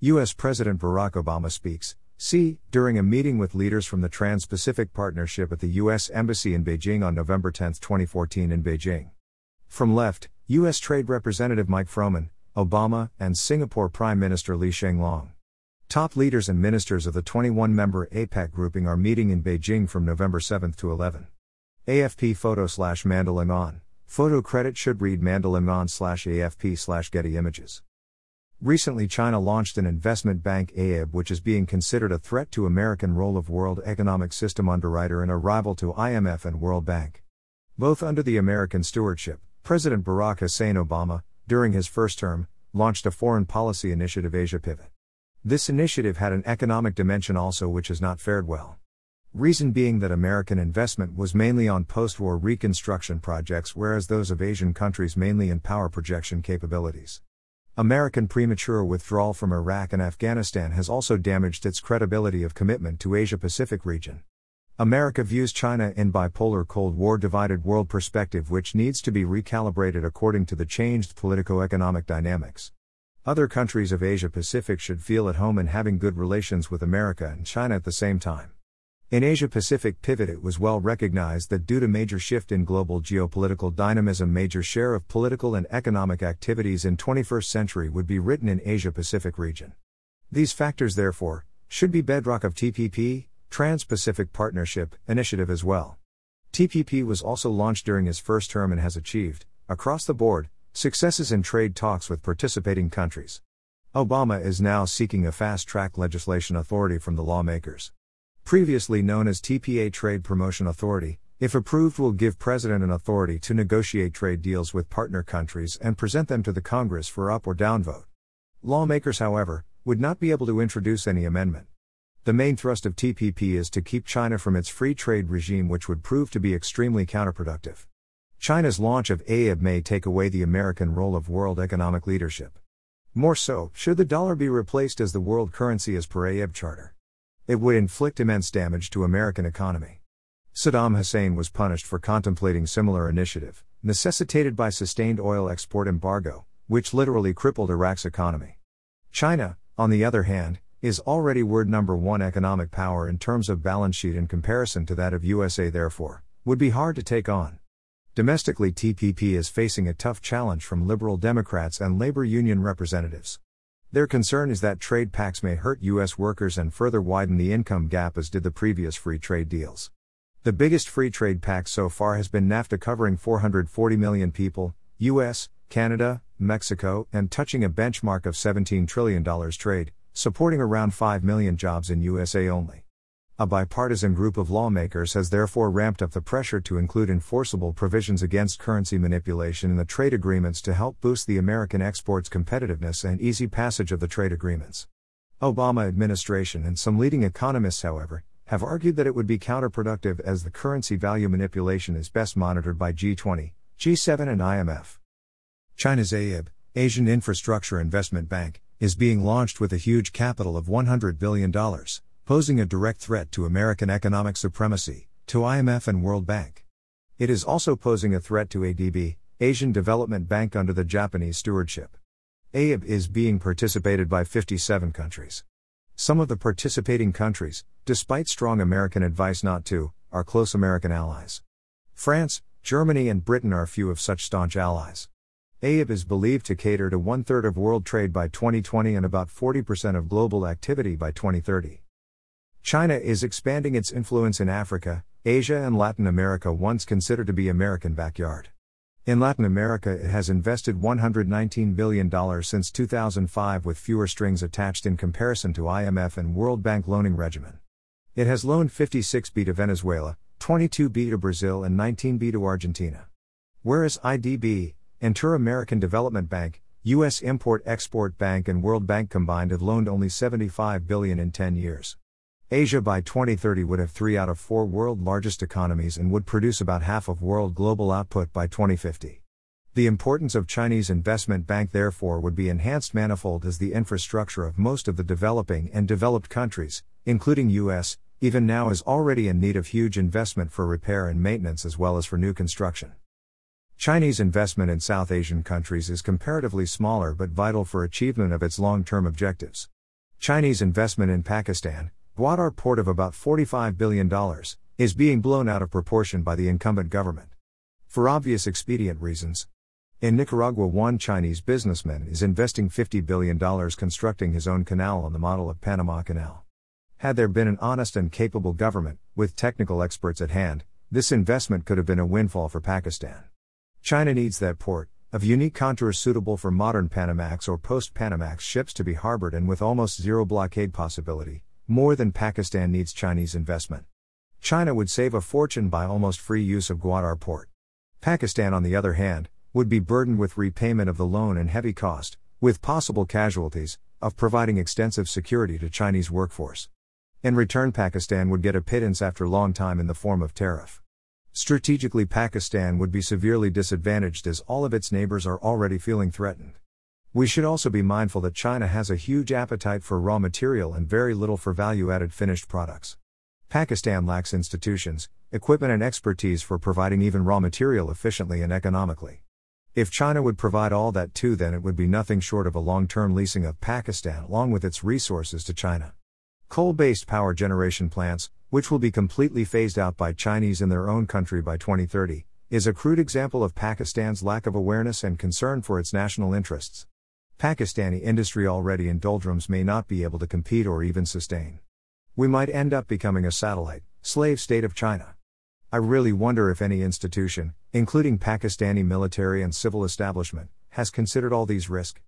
U.S. President Barack Obama speaks, C. During a meeting with leaders from the Trans Pacific Partnership at the U.S. Embassy in Beijing on November 10, 2014, in Beijing. From left, U.S. Trade Representative Mike Froman, Obama, and Singapore Prime Minister Lee Hsien Loong. Top leaders and ministers of the 21 member APEC grouping are meeting in Beijing from November 7 to 11. AFP photo slash Mandel Ngan. Photo credit should read Mandel Ngan slash AFP slash Getty Images. Recently, China launched an investment bank AIB, which is being considered a threat to American role of World Economic System underwriter and a rival to IMF and World Bank. Both under the American stewardship, President Barack Hussein Obama, during his first term, launched a foreign policy initiative Asia Pivot. This initiative had an economic dimension also, which has not fared well. Reason being that American investment was mainly on post war reconstruction projects, whereas those of Asian countries mainly in power projection capabilities. American premature withdrawal from Iraq and Afghanistan has also damaged its credibility of commitment to Asia Pacific region. America views China in bipolar Cold War divided world perspective which needs to be recalibrated according to the changed politico-economic dynamics. Other countries of Asia Pacific should feel at home in having good relations with America and China at the same time. In Asia Pacific pivot it was well recognized that due to major shift in global geopolitical dynamism major share of political and economic activities in 21st century would be written in Asia Pacific region. These factors therefore should be bedrock of TPP, Trans-Pacific Partnership initiative as well. TPP was also launched during his first term and has achieved across the board successes in trade talks with participating countries. Obama is now seeking a fast-track legislation authority from the lawmakers previously known as TPA Trade Promotion Authority, if approved, will give President an authority to negotiate trade deals with partner countries and present them to the Congress for up or down vote. Lawmakers, however, would not be able to introduce any amendment. The main thrust of TPP is to keep China from its free trade regime, which would prove to be extremely counterproductive. China's launch of AIIB may take away the American role of world economic leadership. More so, should the dollar be replaced as the world currency as per AIIB charter. It would inflict immense damage to American economy. Saddam Hussein was punished for contemplating similar initiative, necessitated by sustained oil export embargo, which literally crippled Iraq's economy. China, on the other hand, is already world number 1 economic power in terms of balance sheet in comparison to that of USA therefore would be hard to take on. Domestically TPP is facing a tough challenge from liberal democrats and labor union representatives. Their concern is that trade pacts may hurt U.S. workers and further widen the income gap as did the previous free trade deals. The biggest free trade pact so far has been NAFTA covering 440 million people, US, Canada, Mexico, and touching a benchmark of $17 trillion trade, supporting around 5 million jobs in USA only. A bipartisan group of lawmakers has therefore ramped up the pressure to include enforceable provisions against currency manipulation in the trade agreements to help boost the American exports' competitiveness and easy passage of the trade agreements. Obama administration and some leading economists, however, have argued that it would be counterproductive as the currency value manipulation is best monitored by G20, G7 and IMF. China's AIB, Asian Infrastructure Investment Bank, is being launched with a huge capital of $100 billion posing a direct threat to American economic supremacy, to IMF and World Bank. It is also posing a threat to ADB, Asian Development Bank under the Japanese stewardship. AIIB is being participated by 57 countries. Some of the participating countries, despite strong American advice not to, are close American allies. France, Germany, and Britain are few of such staunch allies. AIIB is believed to cater to one third of world trade by 2020 and about 40% of global activity by 2030. China is expanding its influence in Africa, Asia, and Latin America, once considered to be American backyard. In Latin America, it has invested $119 billion since 2005 with fewer strings attached in comparison to IMF and World Bank loaning regimen. It has loaned 56 B to Venezuela, 22 B to Brazil, and 19 B to Argentina. Whereas IDB, Inter American Development Bank, U.S. Import Export Bank, and World Bank combined have loaned only 75 billion in 10 years. Asia by 2030 would have three out of four world largest economies and would produce about half of world global output by 2050. The importance of Chinese investment bank therefore would be enhanced manifold as the infrastructure of most of the developing and developed countries, including US, even now is already in need of huge investment for repair and maintenance as well as for new construction. Chinese investment in South Asian countries is comparatively smaller but vital for achievement of its long-term objectives. Chinese investment in Pakistan, Gwadar port of about $45 billion, is being blown out of proportion by the incumbent government. For obvious expedient reasons. In Nicaragua, one Chinese businessman is investing $50 billion constructing his own canal on the model of Panama Canal. Had there been an honest and capable government, with technical experts at hand, this investment could have been a windfall for Pakistan. China needs that port, of unique contours suitable for modern Panamax or post Panamax ships to be harbored and with almost zero blockade possibility, more than Pakistan needs Chinese investment. China would save a fortune by almost free use of Gwadar port. Pakistan, on the other hand, would be burdened with repayment of the loan and heavy cost, with possible casualties, of providing extensive security to Chinese workforce. In return, Pakistan would get a pittance after long time in the form of tariff. Strategically, Pakistan would be severely disadvantaged as all of its neighbors are already feeling threatened. We should also be mindful that China has a huge appetite for raw material and very little for value added finished products. Pakistan lacks institutions, equipment, and expertise for providing even raw material efficiently and economically. If China would provide all that too, then it would be nothing short of a long term leasing of Pakistan along with its resources to China. Coal based power generation plants, which will be completely phased out by Chinese in their own country by 2030, is a crude example of Pakistan's lack of awareness and concern for its national interests. Pakistani industry already in doldrums may not be able to compete or even sustain. We might end up becoming a satellite, slave state of China. I really wonder if any institution, including Pakistani military and civil establishment, has considered all these risks.